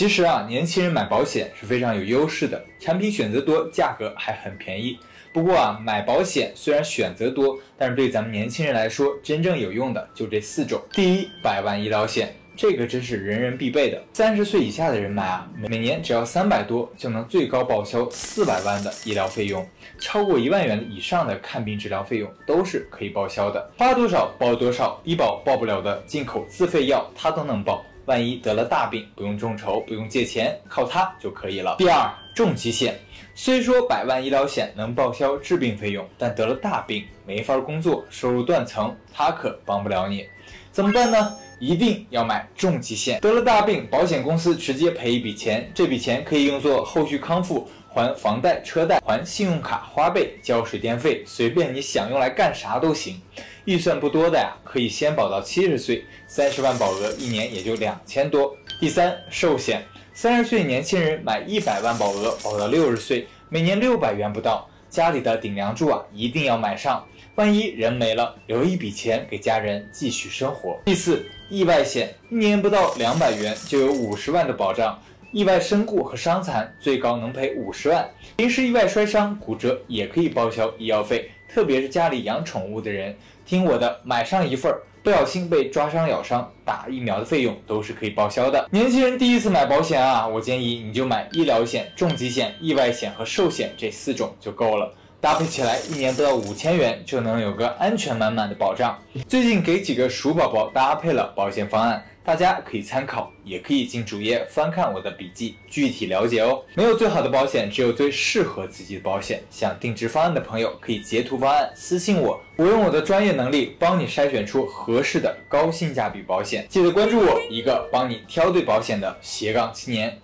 其实啊，年轻人买保险是非常有优势的，产品选择多，价格还很便宜。不过啊，买保险虽然选择多，但是对咱们年轻人来说，真正有用的就这四种。第一，百万医疗险，这个真是人人必备的。三十岁以下的人买啊，每年只要三百多，就能最高报销四百万的医疗费用，超过一万元以上的看病治疗费用都是可以报销的。花多少报多少，医保报不了的进口自费药，它都能报。万一得了大病，不用众筹，不用借钱，靠它就可以了。第二，重疾险，虽说百万医疗险能报销治病费用，但得了大病没法工作，收入断层，它可帮不了你。怎么办呢？一定要买重疾险。得了大病，保险公司直接赔一笔钱，这笔钱可以用作后续康复，还房贷、车贷，还信用卡花呗，交水电费，随便你想用来干啥都行。预算不多的呀，可以先保到七十岁，三十万保额，一年也就两千多。第三，寿险，三十岁年轻人买一百万保额，保到六十岁，每年六百元不到，家里的顶梁柱啊，一定要买上。万一人没了，留一笔钱给家人继续生活。第四，意外险，一年不到两百元就有五十万的保障，意外身故和伤残最高能赔五十万，临时意外摔伤、骨折也可以报销医药费。特别是家里养宠物的人，听我的，买上一份儿，不小心被抓伤、咬伤，打疫苗的费用都是可以报销的。年轻人第一次买保险啊，我建议你就买医疗险、重疾险、意外险和寿险这四种就够了。搭配起来，一年不到五千元就能有个安全满满的保障。最近给几个鼠宝宝搭配了保险方案，大家可以参考，也可以进主页翻看我的笔记，具体了解哦。没有最好的保险，只有最适合自己的保险。想定制方案的朋友，可以截图方案私信我，我用我的专业能力帮你筛选出合适的高性价比保险。记得关注我，一个帮你挑对保险的斜杠青年。